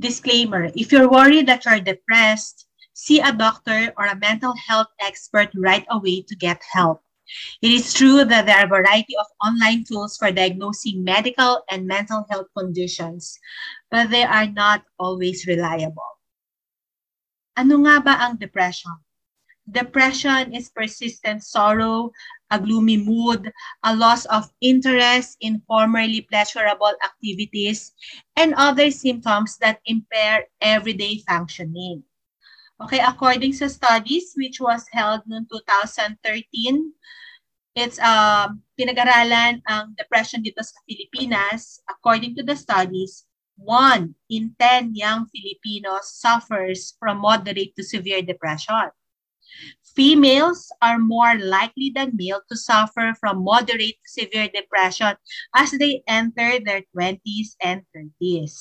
Disclaimer If you're worried that you're depressed, see a doctor or a mental health expert right away to get help. It is true that there are a variety of online tools for diagnosing medical and mental health conditions, but they are not always reliable. Ano nga ba ang depression? Depression is persistent sorrow, a gloomy mood, a loss of interest in formerly pleasurable activities, and other symptoms that impair everyday functioning. Okay, according sa studies which was held noong 2013, it's uh, pinag-aralan ang depression dito sa Pilipinas. According to the studies, one in 10 young Filipinos suffers from moderate to severe depression. Females are more likely than male to suffer from moderate to severe depression as they enter their 20s and 30s.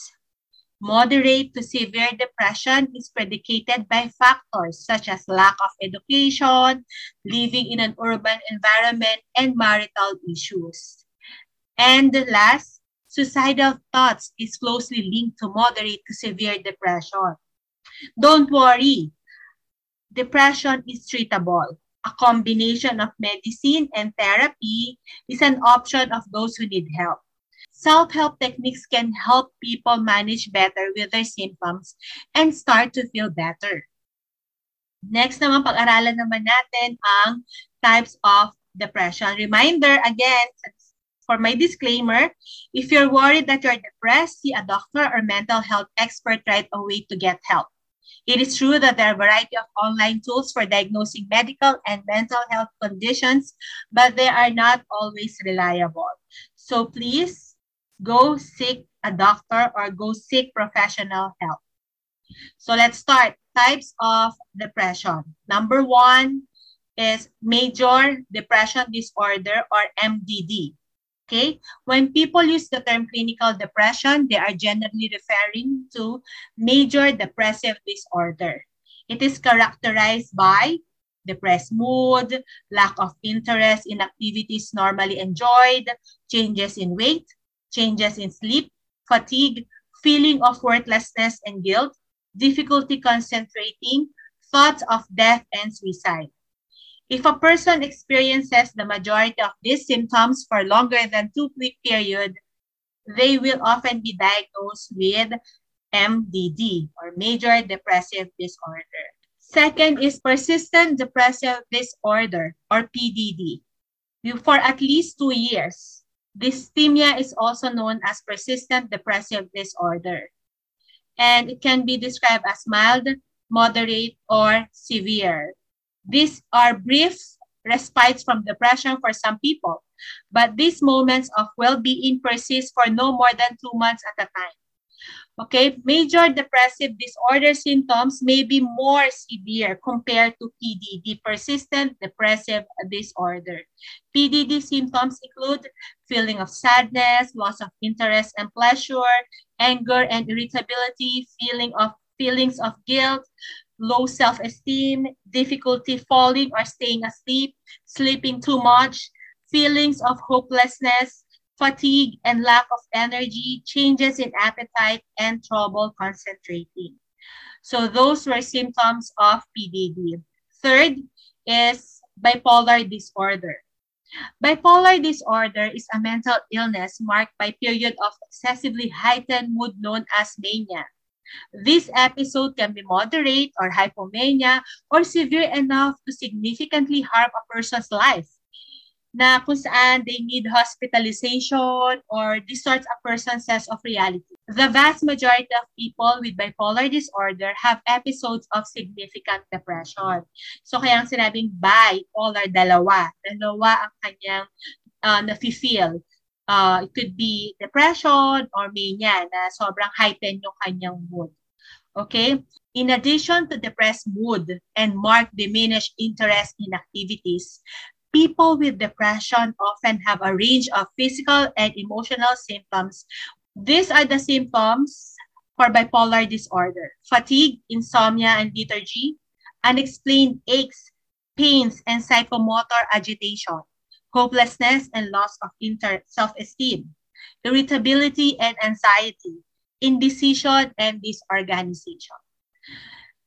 Moderate to severe depression is predicated by factors such as lack of education, living in an urban environment, and marital issues. And last, suicidal thoughts is closely linked to moderate to severe depression. Don't worry, depression is treatable. A combination of medicine and therapy is an option of those who need help. Self-help techniques can help people manage better with their symptoms and start to feel better. Next naman, pag-aralan naman natin ang types of depression. Reminder, again, for my disclaimer, if you're worried that you're depressed, see a doctor or mental health expert right away to get help. It is true that there are a variety of online tools for diagnosing medical and mental health conditions, but they are not always reliable. So please go seek a doctor or go seek professional help. So let's start. Types of depression. Number one is major depression disorder or MDD. Okay, when people use the term clinical depression, they are generally referring to major depressive disorder. It is characterized by depressed mood, lack of interest in activities normally enjoyed, changes in weight, changes in sleep, fatigue, feeling of worthlessness and guilt, difficulty concentrating, thoughts of death and suicide. If a person experiences the majority of these symptoms for longer than two-week period, they will often be diagnosed with MDD or major depressive disorder. Second is persistent depressive disorder or PDD. For at least two years, Dysthymia is also known as persistent depressive disorder. And it can be described as mild, moderate, or severe. These are brief respites from depression for some people, but these moments of well-being persist for no more than two months at a time. Okay, major depressive disorder symptoms may be more severe compared to PDD, persistent depressive disorder. PDD symptoms include feeling of sadness, loss of interest and pleasure, anger and irritability, feeling of feelings of guilt, low self-esteem, difficulty falling or staying asleep, sleeping too much, feelings of hopelessness, fatigue and lack of energy, changes in appetite, and trouble concentrating. So those were symptoms of PDD. Third is bipolar disorder. Bipolar disorder is a mental illness marked by period of excessively heightened mood known as mania. This episode can be moderate or hypomania or severe enough to significantly harm a person's life na kung saan they need hospitalization or distorts a person's sense of reality. The vast majority of people with bipolar disorder have episodes of significant depression. So kaya ang sinabing bipolar, dalawa. Dalawa ang kanyang uh, nafe-feel. Uh, it could be depression or mania na sobrang heightened yung kanyang mood. Okay? In addition to depressed mood and marked diminished interest in activities, people with depression often have a range of physical and emotional symptoms. These are the symptoms for bipolar disorder. Fatigue, insomnia, and lethargy, unexplained aches, pains, and psychomotor agitation, hopelessness and loss of self-esteem, irritability and anxiety, indecision and disorganization.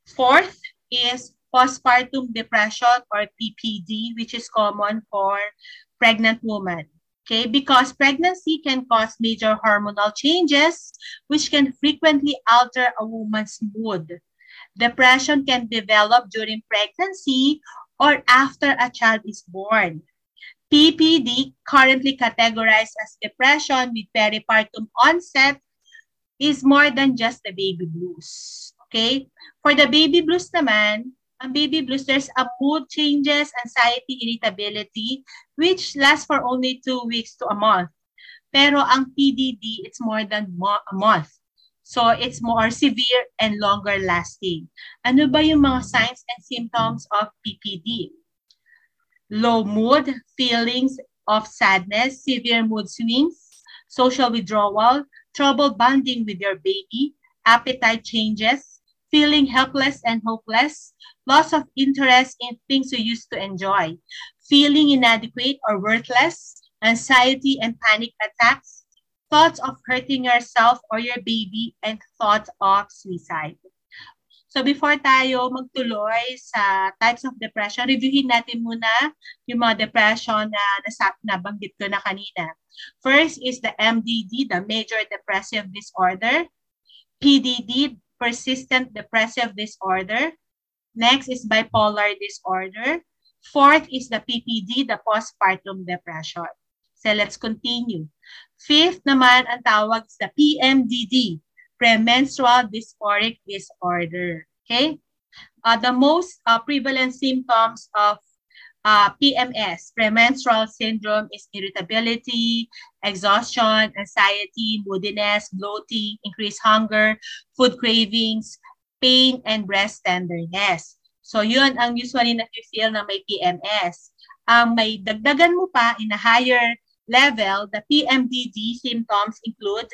Fourth is postpartum depression or PPD, which is common for pregnant women. Okay, because pregnancy can cause major hormonal changes, which can frequently alter a woman's mood. Depression can develop during pregnancy or after a child is born. PPD, currently categorized as depression with peripartum onset, is more than just the baby blues. Okay? For the baby blues naman, ang baby blues, there's a mood changes, anxiety, irritability, which lasts for only two weeks to a month. Pero ang PDD, it's more than mo- a month. So it's more severe and longer lasting. Ano ba yung mga signs and symptoms of PPD? Low mood, feelings of sadness, severe mood swings, social withdrawal, trouble bonding with your baby, appetite changes, feeling helpless and hopeless, loss of interest in things you used to enjoy, feeling inadequate or worthless, anxiety and panic attacks, thoughts of hurting yourself or your baby, and thoughts of suicide. So before tayo magtuloy sa types of depression, reviewin natin muna yung mga depression na nasap nabanggit ko na kanina. First is the MDD, the Major Depressive Disorder. PDD, Persistent Depressive Disorder. Next is Bipolar Disorder. Fourth is the PPD, the Postpartum Depression. So let's continue. Fifth naman ang tawag sa PMDD, premenstrual dysphoric disorder. Okay? Uh, the most uh, prevalent symptoms of uh, PMS, premenstrual syndrome, is irritability, exhaustion, anxiety, moodiness, bloating, increased hunger, food cravings, pain, and breast tenderness. So yun ang usually na-feel na may PMS. Ang um, may dagdagan mo pa in a higher level, the PMDD symptoms include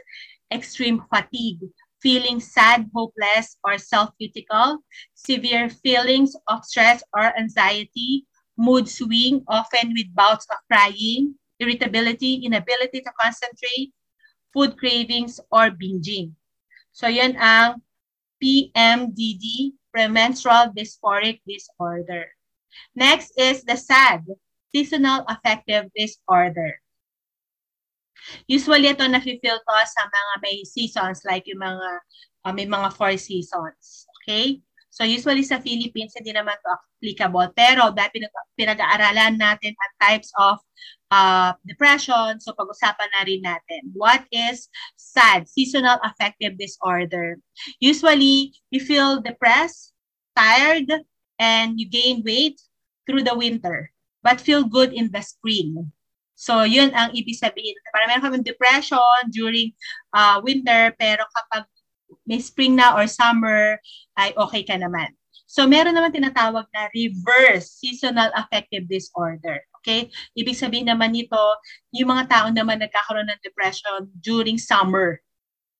extreme fatigue, feeling sad, hopeless, or self-critical, severe feelings of stress or anxiety, mood swing, often with bouts of crying, irritability, inability to concentrate, food cravings, or binging. So yan ang PMDD, premenstrual dysphoric disorder. Next is the SAD, seasonal affective disorder. Usually, ito na-feel ko sa mga may seasons, like yung mga, uh, may mga four seasons. Okay? So, usually sa Philippines, hindi naman to applicable. Pero, dahil pinag- pinag-aaralan natin ang types of uh, depression, so pag-usapan na rin natin. What is SAD, Seasonal Affective Disorder? Usually, you feel depressed, tired, and you gain weight through the winter, but feel good in the spring. So, yun ang ibig sabihin. Para meron kami depression during uh, winter, pero kapag may spring na or summer, ay okay ka naman. So, meron naman tinatawag na reverse seasonal affective disorder. Okay? Ibig sabihin naman nito, yung mga tao naman nagkakaroon ng depression during summer.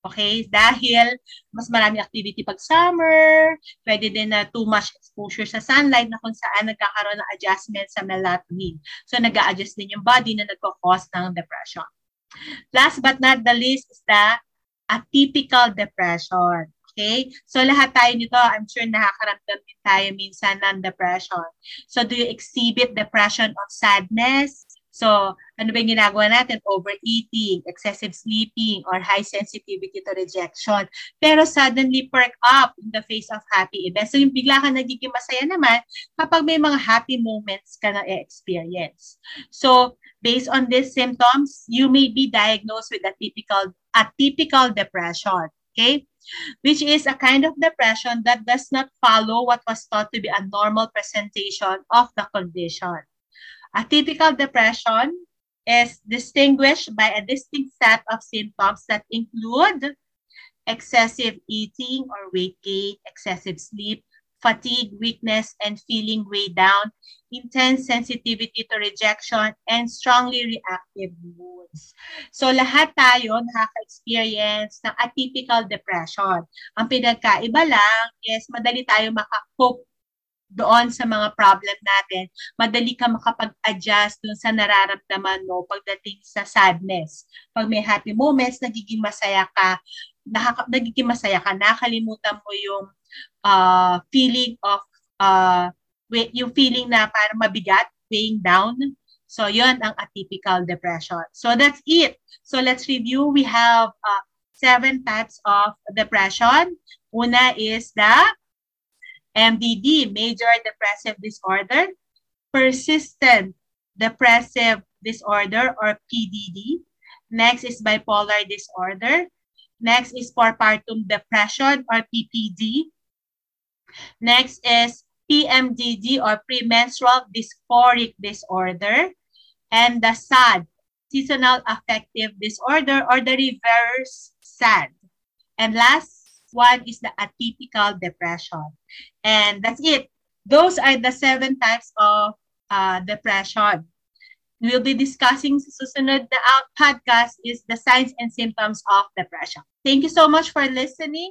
Okay? Dahil mas marami activity pag summer, pwede din na too much exposure sa sunlight na kung saan nagkakaroon ng adjustment sa melatonin. So nag adjust din yung body na nagko-cause ng depression. Last but not the least is the atypical depression. Okay? So lahat tayo nito, I'm sure nakakaramdam din tayo minsan ng depression. So do you exhibit depression of sadness, So, ano ba yung ginagawa natin? Overeating, excessive sleeping, or high sensitivity to rejection. Pero suddenly perk up in the face of happy events. So, yung bigla ka nagiging masaya naman kapag may mga happy moments ka na experience. So, based on these symptoms, you may be diagnosed with a typical, atypical depression. Okay? Which is a kind of depression that does not follow what was thought to be a normal presentation of the condition. Atypical depression is distinguished by a distinct set of symptoms that include excessive eating or weight gain, excessive sleep, fatigue, weakness, and feeling weighed down, intense sensitivity to rejection, and strongly reactive moods. So lahat tayo nakaka-experience ng atypical depression. Ang pinagkaiba lang is madali tayo makakope doon sa mga problem natin, madali ka makapag-adjust doon sa nararamdaman mo pagdating sa sadness. Pag may happy moments, nagiging masaya ka, nakaka- nagiging masaya ka, nakalimutan mo yung uh, feeling of, uh, yung feeling na parang mabigat, weighing down. So, yon ang atypical depression. So, that's it. So, let's review. We have uh, seven types of depression. Una is the MDD, major depressive disorder, persistent depressive disorder or PDD. Next is bipolar disorder. Next is postpartum depression or PPD. Next is PMDD or premenstrual dysphoric disorder. And the SAD, seasonal affective disorder or the reverse SAD. And last one is the atypical depression. And that's it. Those are the seven types of uh, depression. We'll be discussing susunod na podcast is the signs and symptoms of depression. Thank you so much for listening.